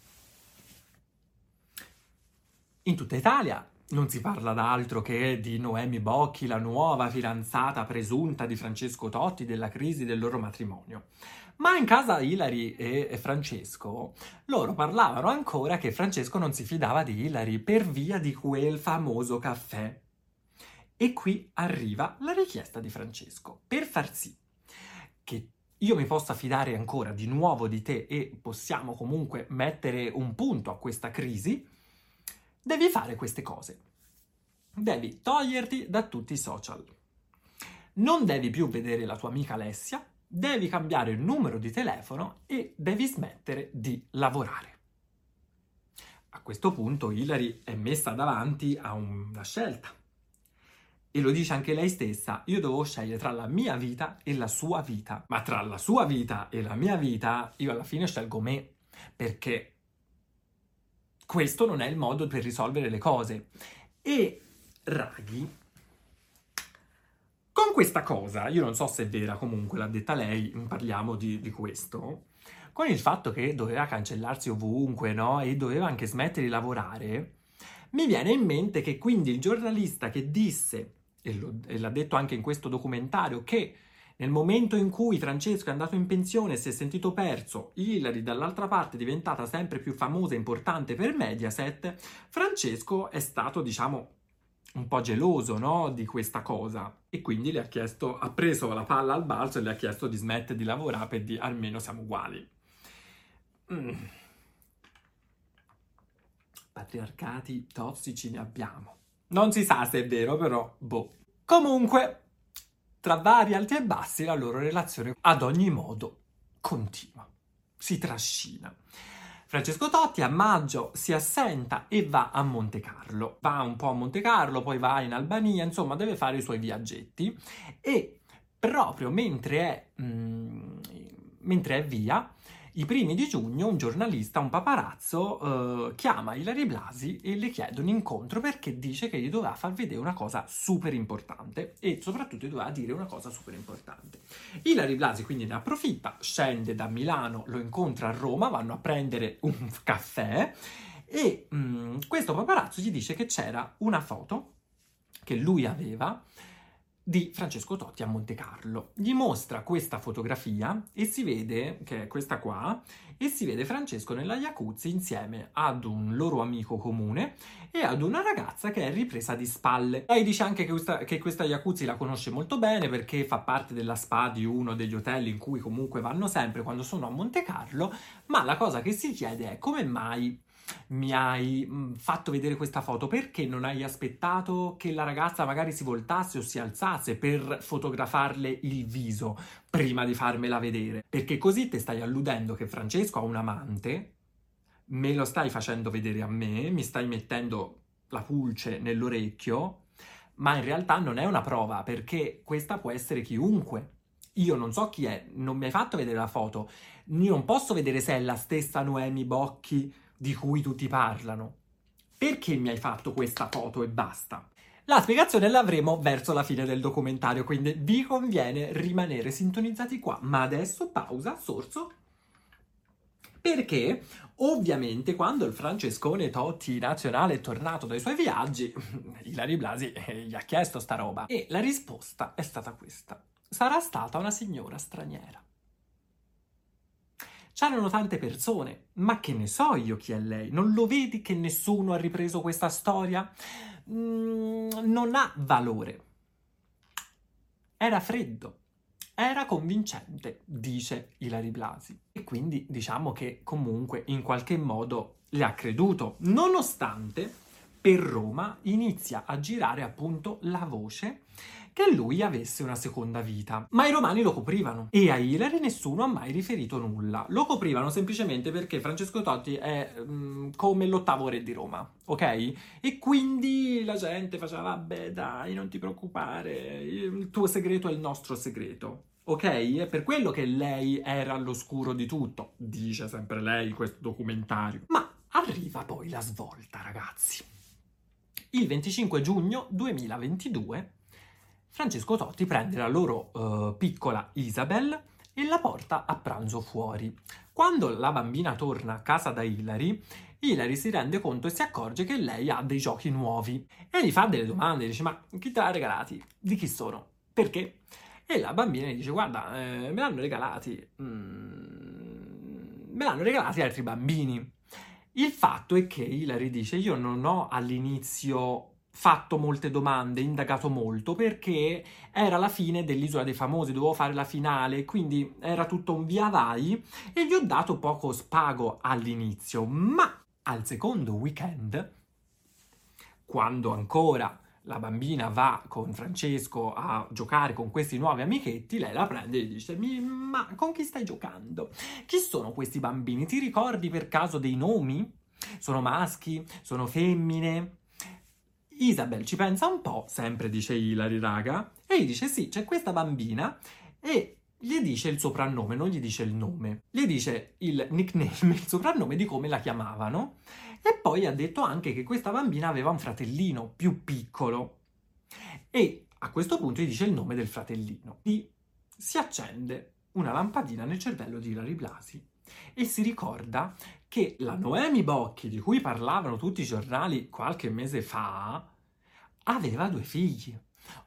S1: in tutta Italia non si parla d'altro che di Noemi Bocchi, la nuova fidanzata presunta di Francesco Totti, della crisi del loro matrimonio. Ma in casa Ilari e Francesco, loro parlavano ancora che Francesco non si fidava di Ilari per via di quel famoso caffè. E qui arriva la richiesta di Francesco per far sì che io mi possa fidare ancora di nuovo di te e possiamo comunque mettere un punto a questa crisi devi fare queste cose. Devi toglierti da tutti i social. Non devi più vedere la tua amica Alessia, devi cambiare il numero di telefono e devi smettere di lavorare. a questo punto Hillary è messa davanti a una scelta. E lo dice anche lei stessa, io dovevo scegliere tra la mia vita e la sua vita. Ma tra la sua vita e la mia vita, io alla fine scelgo me, perché questo non è il modo per risolvere le cose. E Raghi, con questa cosa, io non so se è vera, comunque l'ha detta lei, parliamo di, di questo, con il fatto che doveva cancellarsi ovunque, no? E doveva anche smettere di lavorare, mi viene in mente che quindi il giornalista che disse, e, lo, e l'ha detto anche in questo documentario, che nel momento in cui Francesco è andato in pensione e si è sentito perso, Hillary dall'altra parte è diventata sempre più famosa e importante per Mediaset, Francesco è stato, diciamo, un po' geloso no? di questa cosa e quindi le ha chiesto, ha preso la palla al balzo e le ha chiesto di smettere di lavorare per dire almeno siamo uguali. Mm. Patriarcati tossici ne abbiamo. Non si sa se è vero, però boh. Comunque, tra vari alti e bassi, la loro relazione ad ogni modo continua, si trascina. Francesco Totti a maggio si assenta e va a Monte Carlo. Va un po' a Monte Carlo, poi va in Albania, insomma deve fare i suoi viaggetti e proprio mentre è, mm, mentre è via i primi di giugno un giornalista, un paparazzo, eh, chiama Ilari Blasi e le chiede un incontro perché dice che gli doveva far vedere una cosa super importante e soprattutto gli doveva dire una cosa super importante. Ilari Blasi quindi ne approfitta, scende da Milano, lo incontra a Roma, vanno a prendere un caffè e mh, mm, questo paparazzo gli dice che c'era una foto che lui aveva di Francesco Totti a Monte Carlo. Gli mostra questa fotografia e si vede, che è questa qua, e si vede Francesco nella jacuzzi insieme ad un loro amico comune e ad una ragazza che è ripresa di spalle. Lei dice anche che questa, che questa jacuzzi la conosce molto bene perché fa parte della spa di uno degli hotel in cui comunque vanno sempre quando sono a Monte Carlo, ma la cosa che si chiede è come mai mi hai mm, fatto vedere questa foto perché non hai aspettato che la ragazza magari si voltasse o si alzasse per fotografarle il viso prima di farmela vedere? Perché così ti stai alludendo che Francesco ha un amante, me lo stai facendo vedere a me, mi stai mettendo la pulce nell'orecchio, ma in realtà non è una prova perché questa può essere chiunque. Io non so chi è, non mi hai fatto vedere la foto, io non posso vedere se è la stessa Noemi Bocchi di cui tutti parlano. Perché mi hai fatto questa foto e basta? La spiegazione l'avremo verso la fine del documentario, quindi vi conviene rimanere sintonizzati qua. Ma adesso pausa, sorso. Perché ovviamente quando il Francescone Totti nazionale è tornato dai suoi viaggi, Ilari Blasi eh, gli ha chiesto sta roba e la risposta è stata questa. Sarà stata una signora straniera. C'erano tante persone, ma che ne so io chi è lei? Non lo vedi che nessuno ha ripreso questa storia? Mm, non ha valore. Era freddo, era convincente, dice Ilari Blasi. E quindi diciamo che comunque in qualche modo le ha creduto, nonostante per Roma inizia a girare appunto la voce che lui avesse una seconda vita. Ma i romani lo coprivano e a Hilary nessuno ha mai riferito nulla. Lo coprivano semplicemente perché Francesco Totti è um, come l'ottavo re di Roma, ok? E quindi la gente faceva, vabbè dai, non ti preoccupare, il tuo segreto è il nostro segreto. Ok? È per quello che lei era all'oscuro di tutto, dice sempre lei questo documentario. Ma arriva poi la svolta, ragazzi. Il 25 giugno 2022 Francesco Totti prende la loro uh, piccola Isabel e la porta a pranzo fuori. Quando la bambina torna a casa da Hilary, Hilary si rende conto e si accorge che lei ha dei giochi nuovi e gli fa delle domande, dice ma chi te l'ha regalati? Di chi sono? Perché? E la bambina gli dice guarda, eh, me l'hanno regalati, mm, me l'hanno regalati altri bambini. Il fatto è che Hilary dice io non ho all'inizio fatto molte domande, indagato molto, perché era la fine dell'Isola dei Famosi, dovevo fare la finale, quindi era tutto un via vai e gli ho dato poco spago all'inizio, ma al secondo weekend, quando ancora la bambina va con Francesco a giocare con questi nuovi amichetti, lei la prende e dice: Ma con chi stai giocando? Chi sono questi bambini? Ti ricordi per caso dei nomi? sono maschi, sono femmine. Isabel ci pensa un po', sempre dice Hilary, raga, e gli dice sì, c'è questa bambina e gli dice il soprannome, non gli dice il nome, gli dice il nickname, il soprannome di come la chiamavano. E poi ha detto anche che questa bambina aveva un fratellino più piccolo. E a questo punto gli dice il nome del fratellino. E si accende una lampadina nel cervello di Ilari Blasi e si ricorda che la Noemi Bocchi, di cui parlavano tutti i giornali qualche mese fa, aveva due figli,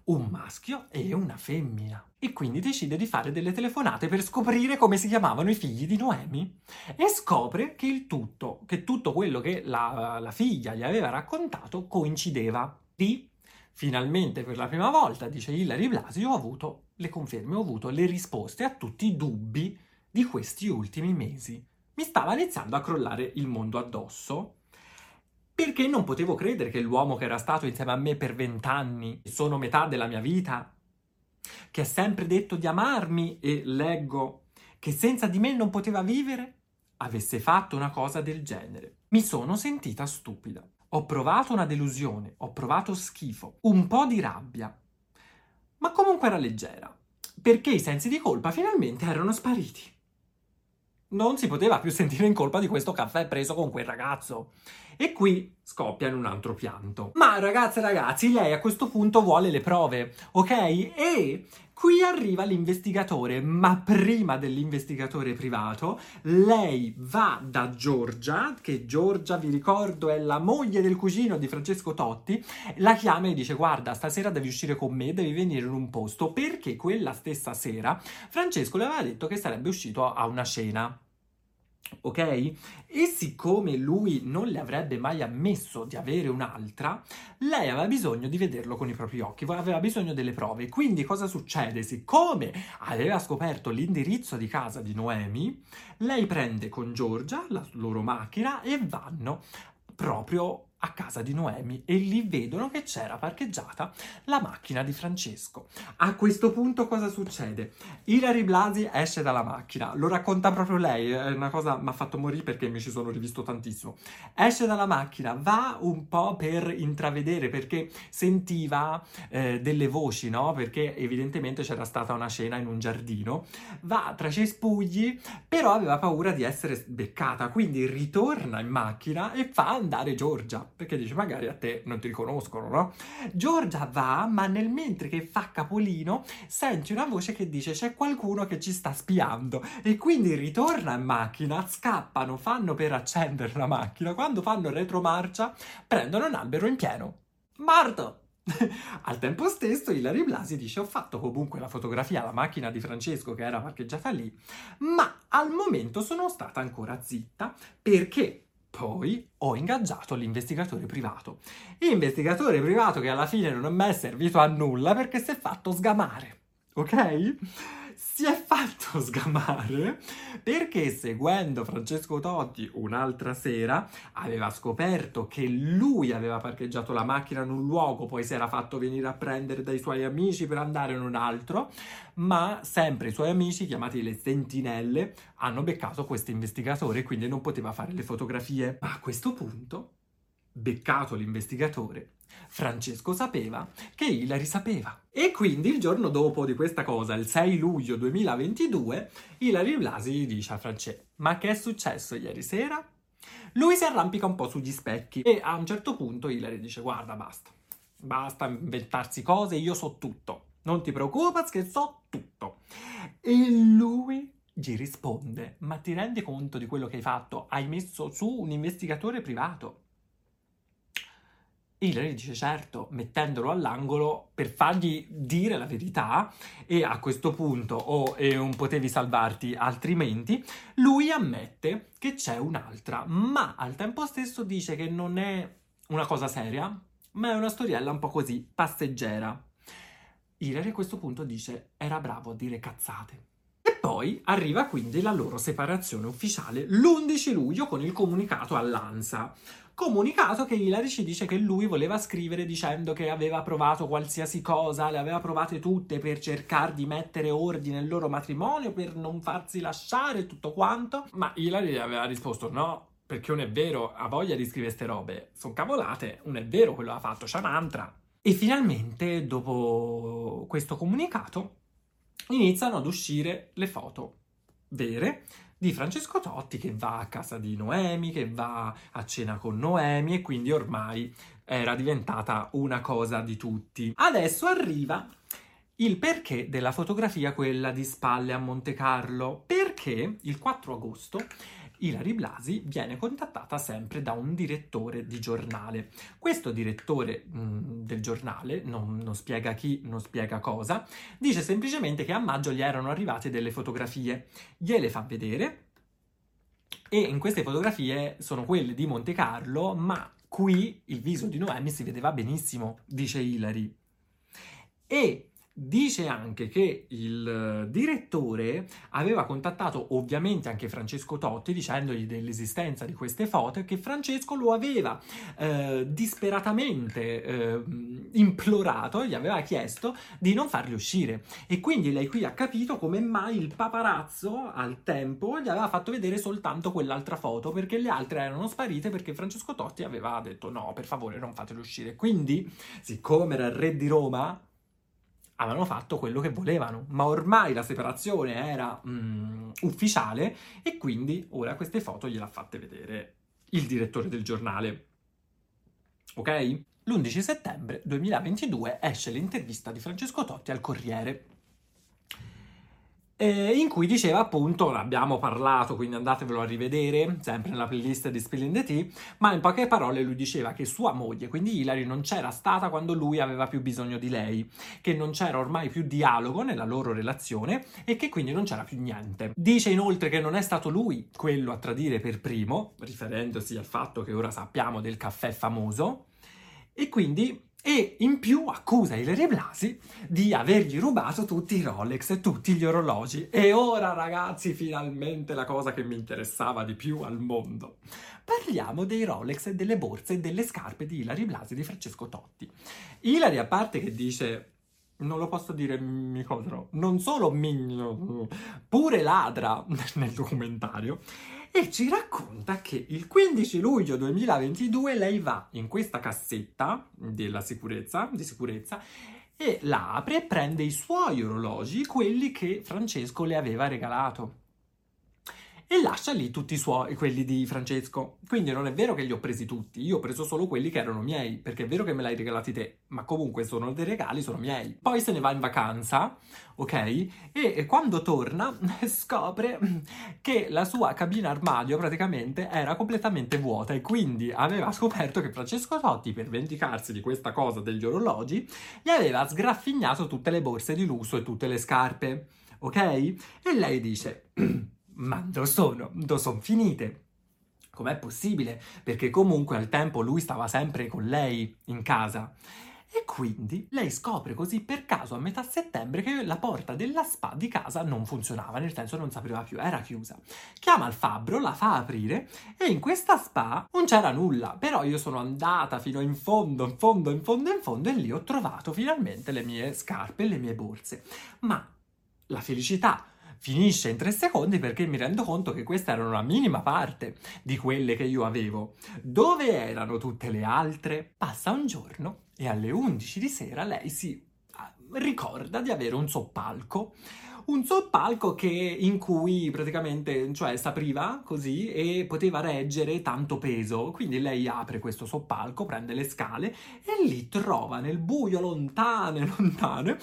S1: un maschio e una femmina. E quindi decide di fare delle telefonate per scoprire come si chiamavano i figli di Noemi. E scopre che il tutto, che tutto quello che la, la figlia gli aveva raccontato coincideva. Di finalmente per la prima volta, dice Hilary Blasi, ho avuto le conferme, ho avuto le risposte a tutti i dubbi di questi ultimi mesi. Mi stava iniziando a crollare il mondo addosso perché non potevo credere che l'uomo che era stato insieme a me per vent'anni, sono metà della mia vita, che ha sempre detto di amarmi e leggo che senza di me non poteva vivere, avesse fatto una cosa del genere. Mi sono sentita stupida. Ho provato una delusione, ho provato schifo, un po' di rabbia, ma comunque era leggera, perché i sensi di colpa finalmente erano spariti non si poteva più sentire in colpa di questo caffè preso con quel ragazzo. E qui scoppia in un altro pianto. Ma ragazze e ragazzi, lei a questo punto vuole le prove, ok? E qui arriva l'investigatore, ma prima dell'investigatore privato, lei va da Giorgia, che Giorgia, vi ricordo, è la moglie del cugino di Francesco Totti, la chiama e dice guarda, stasera devi uscire con me, devi venire in un posto, perché quella stessa sera Francesco le aveva detto che sarebbe uscito a una cena Ok? E siccome lui non le avrebbe mai ammesso di avere un'altra, lei aveva bisogno di vederlo con i propri occhi, aveva bisogno delle prove. Quindi cosa succede? Siccome aveva scoperto l'indirizzo di casa di Noemi, lei prende con Giorgia la loro macchina e vanno proprio a casa di Noemi e lì vedono che c'era parcheggiata la macchina di Francesco. A questo punto cosa succede? Hilary Blasi esce dalla macchina, lo racconta proprio lei, è una cosa mi ha fatto morire perché mi ci sono rivisto tantissimo. Esce dalla macchina, va un po' per intravedere perché sentiva eh, delle voci, no? Perché evidentemente c'era stata una cena in un giardino. Va tra cespugli, però aveva paura di essere beccata, quindi ritorna in macchina e fa andare Giorgia perché dice magari a te non ti riconoscono, no? Giorgia va, ma nel mentre che fa capolino senti una voce che dice c'è qualcuno che ci sta spiando e quindi ritorna in macchina, scappano, fanno per accendere la macchina, quando fanno retromarcia prendono un albero in pieno. Morto! Al tempo stesso Ilari Blasi dice ho fatto comunque la fotografia alla macchina di Francesco che era parcheggiata lì, ma al momento sono stata ancora zitta perché poi ho ingaggiato l'investigatore privato. Investigatore privato che alla fine non è mai servito a nulla perché si è fatto sgamare. Ok? Si è fatto sgamare perché seguendo Francesco Totti un'altra sera aveva scoperto che lui aveva parcheggiato la macchina in un luogo, poi si era fatto venire a prendere dai suoi amici per andare in un altro, ma sempre i suoi amici, chiamati le sentinelle, hanno beccato questo investigatore e quindi non poteva fare le fotografie. Ma a questo punto, beccato l'investigatore, Francesco sapeva che Hilary sapeva. E quindi il giorno dopo di questa cosa, il 6 luglio 2022, Hilary Blasi dice a Francesco: Ma che è successo ieri sera? Lui si arrampica un po' sugli specchi e a un certo punto Hilary dice: Guarda, basta, basta inventarsi cose, io so tutto. Non ti preoccupare che so tutto. E lui gli risponde: Ma ti rendi conto di quello che hai fatto? Hai messo su un investigatore privato. Hillary dice certo, mettendolo all'angolo per fargli dire la verità e a questo punto o oh, non potevi salvarti altrimenti, lui ammette che c'è un'altra, ma al tempo stesso dice che non è una cosa seria, ma è una storiella un po' così, passeggera. Hillary a questo punto dice era bravo a dire cazzate. Poi arriva quindi la loro separazione ufficiale l'11 luglio con il comunicato all'ANSA comunicato che Hilary ci dice che lui voleva scrivere dicendo che aveva provato qualsiasi cosa, le aveva provate tutte per cercare di mettere ordine nel loro matrimonio, per non farsi lasciare tutto quanto, ma Hilary aveva risposto no, perché non è vero, ha voglia di scrivere queste robe, sono cavolate, non è vero quello ha fatto, c'è un'altra. E finalmente, dopo questo comunicato, iniziano ad uscire le foto vere di Francesco Totti che va a casa di Noemi, che va a cena con Noemi e quindi ormai era diventata una cosa di tutti. Adesso arriva il perché della fotografia quella di spalle a Monte Carlo, perché il 4 agosto Ilari Blasi viene contattata sempre da un direttore di giornale. Questo direttore mh, del giornale, non, non, spiega chi, non spiega cosa, dice semplicemente che a maggio gli erano arrivate delle fotografie, gliele fa vedere e in queste fotografie sono quelle di Monte Carlo, ma qui il viso di Noemi si vedeva benissimo, dice Ilari. E Dice anche che il direttore aveva contattato ovviamente anche Francesco Totti dicendogli dell'esistenza di queste foto e che Francesco lo aveva eh, disperatamente eh, implorato, gli aveva chiesto di non farli uscire. E quindi lei qui ha capito come mai il paparazzo al tempo gli aveva fatto vedere soltanto quell'altra foto perché le altre erano sparite perché Francesco Totti aveva detto no, per favore non fatele uscire. Quindi, siccome era il re di Roma, avevano fatto quello che volevano, ma ormai la separazione era mm, ufficiale e quindi ora queste foto gliel'ha fatte vedere il direttore del giornale. Ok? L'11 settembre 2022 esce l'intervista di Francesco Totti al Corriere eh, in cui diceva appunto, l'abbiamo parlato, quindi andatevelo a rivedere, sempre nella playlist di Spilling the Tea, ma in poche parole lui diceva che sua moglie, quindi Hilary, non c'era stata quando lui aveva più bisogno di lei, che non c'era ormai più dialogo nella loro relazione e che quindi non c'era più niente. Dice inoltre che non è stato lui quello a tradire per primo, riferendosi al fatto che ora sappiamo del caffè famoso, e quindi e in più accusa Ilaria Blasi di avergli rubato tutti i Rolex e tutti gli orologi. E ora ragazzi, finalmente la cosa che mi interessava di più al mondo. Parliamo dei Rolex e delle borse e delle scarpe di Ilari Blasi di Francesco Totti. Ilari, a parte che dice non lo posso dire micodro, non solo migno, pure ladra nel documentario, e ci racconta che il 15 luglio 2022 lei va in questa cassetta della sicurezza, di sicurezza e la apre e prende i suoi orologi, quelli che Francesco le aveva regalato e lascia lì tutti i suoi, quelli di Francesco. Quindi non è vero che li ho presi tutti, io ho preso solo quelli che erano miei, perché è vero che me li hai regalati te, ma comunque sono dei regali, sono miei. Poi se ne va in vacanza, ok? E quando torna scopre che la sua cabina armadio praticamente era completamente vuota e quindi aveva scoperto che Francesco Totti, per vendicarsi di questa cosa degli orologi, gli aveva sgraffignato tutte le borse di lusso e tutte le scarpe, ok? E lei dice ma dove sono? Dove sono finite? Com'è possibile? Perché comunque al tempo lui stava sempre con lei in casa. E quindi lei scopre così per caso a metà settembre che la porta della spa di casa non funzionava, nel senso non si apriva più, era chiusa. Chiama il fabbro, la fa aprire e in questa spa non c'era nulla, però io sono andata fino in fondo, in fondo, in fondo, in fondo e lì ho trovato finalmente le mie scarpe e le mie borse. Ma la felicità finisce in tre secondi perché mi rendo conto che questa era una minima parte di quelle che io avevo. Dove erano tutte le altre? Passa un giorno e alle 11 di sera lei si ah, ricorda di avere un soppalco un soppalco che, in cui praticamente, cioè, s'apriva così e poteva reggere tanto peso. Quindi lei apre questo soppalco, prende le scale e lì trova nel buio lontane, lontane,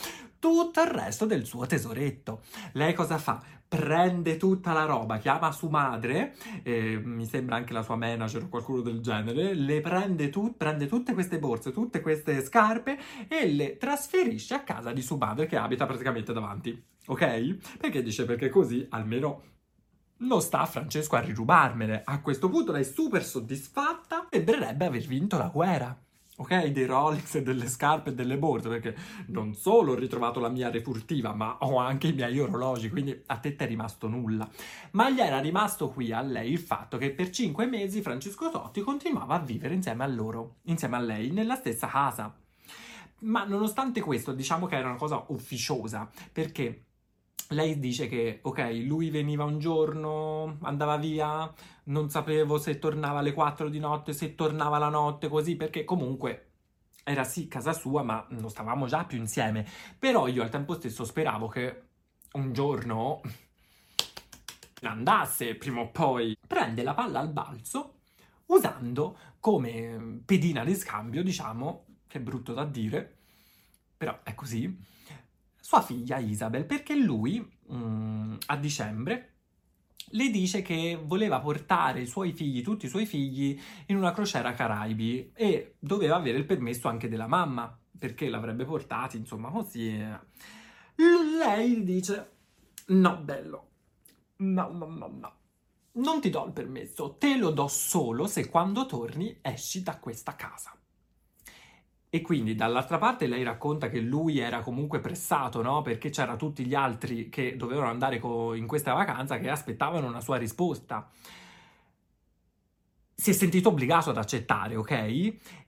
S1: tutto il resto del suo tesoretto. Lei cosa fa? Prende tutta la roba, chiama sua madre, eh, mi sembra anche la sua manager o qualcuno del genere, le prende, tu- prende tutte queste borse, tutte queste scarpe e le trasferisce a casa di sua madre che abita praticamente davanti. Ok? Perché dice perché così almeno non sta Francesco a rirubarmele. A questo punto lei è super soddisfatta e sembrerebbe aver vinto la guerra ok? Dei Rolex, delle scarpe e delle borse, perché non solo ho ritrovato la mia refurtiva, ma ho anche i miei orologi, quindi a te è rimasto nulla. Ma gli era rimasto qui a lei il fatto che per cinque mesi Francesco Totti continuava a vivere insieme a loro, insieme a lei, nella stessa casa. Ma nonostante questo, diciamo che era una cosa ufficiosa, perché lei dice che, ok, lui veniva un giorno, andava via, non sapevo se tornava alle 4 di notte, se tornava la notte, così, perché comunque era sì casa sua, ma non stavamo già più insieme. Però io al tempo stesso speravo che un giorno andasse prima o poi. Prende la palla al balzo usando come pedina di scambio, diciamo, che è brutto da dire, però è così, sua figlia Isabel, perché lui mh, mm, a dicembre le dice che voleva portare i suoi figli, tutti i suoi figli, in una crociera Caraibi e doveva avere il permesso anche della mamma, perché l'avrebbe portati, insomma, così. Lei dice: No, bello, no, no, no, no. Non ti do il permesso, te lo do solo se quando torni esci da questa casa. E quindi dall'altra parte lei racconta che lui era comunque pressato, no? Perché c'erano tutti gli altri che dovevano andare co- in questa vacanza che aspettavano una sua risposta. Si è sentito obbligato ad accettare, ok?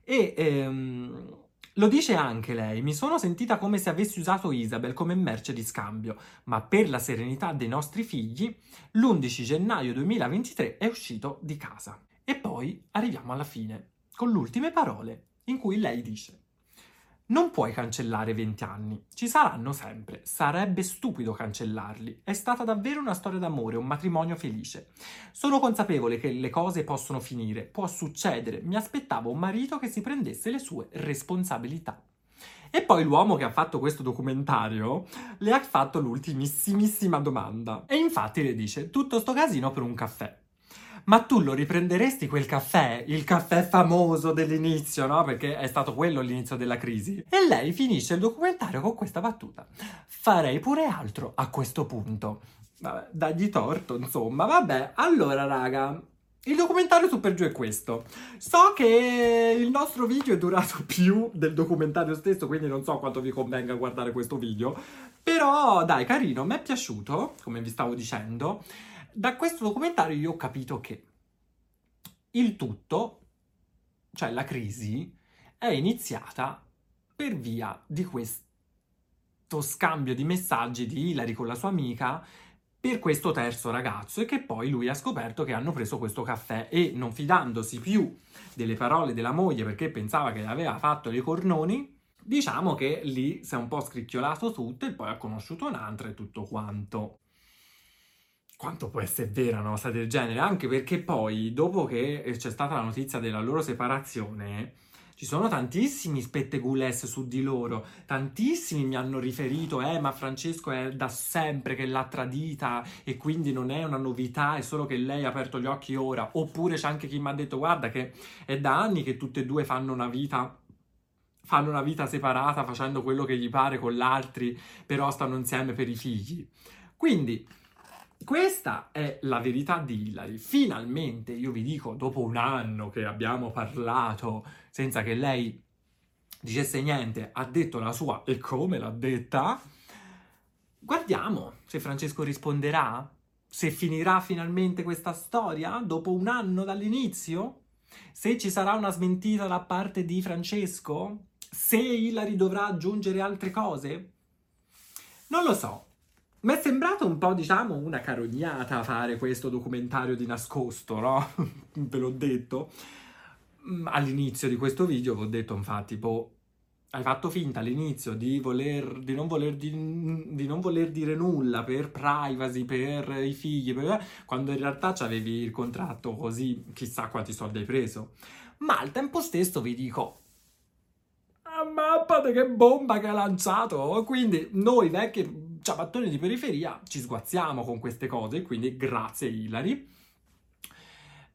S1: E ehm, lo dice anche lei, mi sono sentita come se avessi usato Isabel come merce di scambio, ma per la serenità dei nostri figli, l'11 gennaio 2023 è uscito di casa. E poi arriviamo alla fine, con le ultime parole in cui lei dice non puoi cancellare 20 anni, ci saranno sempre, sarebbe stupido cancellarli. È stata davvero una storia d'amore, un matrimonio felice. Sono consapevole che le cose possono finire, può succedere, mi aspettavo un marito che si prendesse le sue responsabilità. E poi l'uomo che ha fatto questo documentario le ha fatto l'ultimissimissima domanda. E infatti le dice: Tutto sto casino per un caffè ma tu lo riprenderesti quel caffè, il caffè famoso dell'inizio, no? Perché è stato quello l'inizio della crisi. E lei finisce il documentario con questa battuta. Farei pure altro a questo punto. Vabbè, dagli torto, insomma. Vabbè, allora, raga, il documentario su per giù è questo. So che il nostro video è durato più del documentario stesso, quindi non so quanto vi convenga guardare questo video. Però, dai, carino, mi è piaciuto, come vi stavo dicendo da questo documentario io ho capito che il tutto, cioè la crisi, è iniziata per via di questo scambio di messaggi di Hilary con la sua amica per questo terzo ragazzo e che poi lui ha scoperto che hanno preso questo caffè e non fidandosi più delle parole della moglie perché pensava che aveva fatto i cornoni, diciamo che lì si è un po' scricchiolato tutto e poi ha conosciuto un'altra e tutto quanto quanto può essere vera una cosa del genere? Anche perché poi, dopo che c'è stata la notizia della loro separazione, ci sono tantissimi spettegules su di loro, tantissimi mi hanno riferito, eh, ma Francesco è da sempre che l'ha tradita e quindi non è una novità, è solo che lei ha aperto gli occhi ora. Oppure c'è anche chi mi ha detto, guarda che è da anni che tutte e due fanno una vita fanno una vita separata facendo quello che gli pare con gli altri, però stanno insieme per i figli. Quindi questa è la verità di Hilary. Finalmente, io vi dico, dopo un anno che abbiamo parlato senza che lei dicesse niente, ha detto la sua e come l'ha detta. Guardiamo se Francesco risponderà, se finirà finalmente questa storia dopo un anno dall'inizio, se ci sarà una smentita da parte di Francesco, se Hilary dovrà aggiungere altre cose. Non lo so, mi è sembrato un po', diciamo, una carognata fare questo documentario di nascosto, no? Ve l'ho detto. Mm, all'inizio di questo video vi ho detto, infatti, boh, hai fatto finta all'inizio di, voler, di, non voler, di, di, non voler, dire nulla per privacy, per i figli, per, quando in realtà avevi il contratto così chissà quanti soldi hai preso. Ma al tempo stesso vi dico, mappate che bomba che ha lanciato! Quindi noi vecchi ciabattoni di periferia ci sguazziamo con queste cose, quindi grazie Hilary.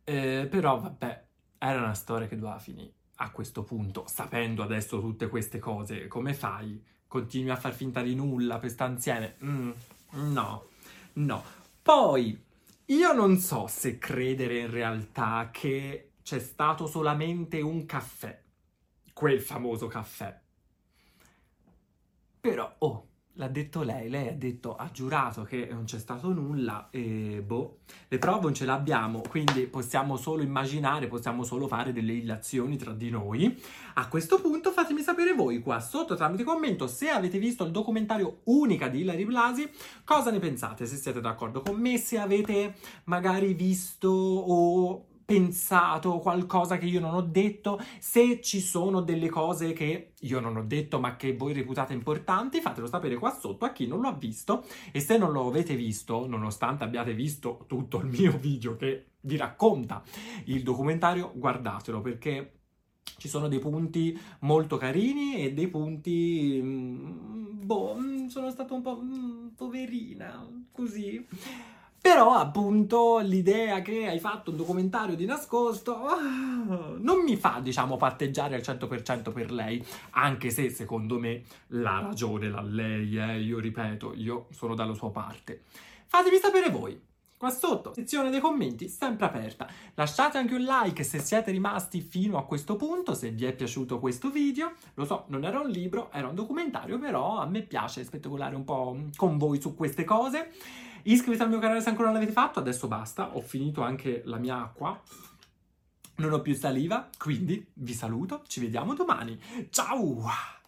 S1: Eh, però vabbè, era una storia che doveva finire a questo punto, sapendo adesso tutte queste cose, come fai? Continui a far finta di nulla per stare insieme? Mm, no, no. Poi, io non so se credere in realtà che c'è stato solamente un caffè, quel famoso caffè. Però, oh, L'ha detto lei, lei ha detto, ha giurato che non c'è stato nulla e boh, le prove non ce le abbiamo, quindi possiamo solo immaginare, possiamo solo fare delle illazioni tra di noi. A questo punto fatemi sapere voi qua sotto tramite commento se avete visto il documentario Unica di Hilary Blasi, cosa ne pensate, se siete d'accordo con me, se avete magari visto o pensato, qualcosa che io non ho detto, se ci sono delle cose che io non ho detto ma che voi reputate importanti, fatelo sapere qua sotto a chi non lo ha visto e se non lo avete visto, nonostante abbiate visto tutto il mio video che vi racconta il documentario, guardatelo perché ci sono dei punti molto carini e dei punti... Mm, boh, mm, sono stato un po' mm, poverina, così. Però appunto l'idea che hai fatto un documentario di nascosto oh, non mi fa, diciamo, patteggiare al 100% per lei, anche se secondo me la ragione l'ha lei, eh, io ripeto, io sono dalla sua parte. Fatemi sapere voi. Qua sotto, sezione dei commenti, sempre aperta. Lasciate anche un like se siete rimasti fino a questo punto, se vi è piaciuto questo video. Lo so, non era un libro, era un documentario, però a me piace spettacolare un po' con voi su queste cose. Iscrivetevi al mio canale se ancora non l'avete fatto, adesso basta, ho finito anche la mia acqua. Non ho più saliva, quindi vi saluto, ci vediamo domani. Ciao!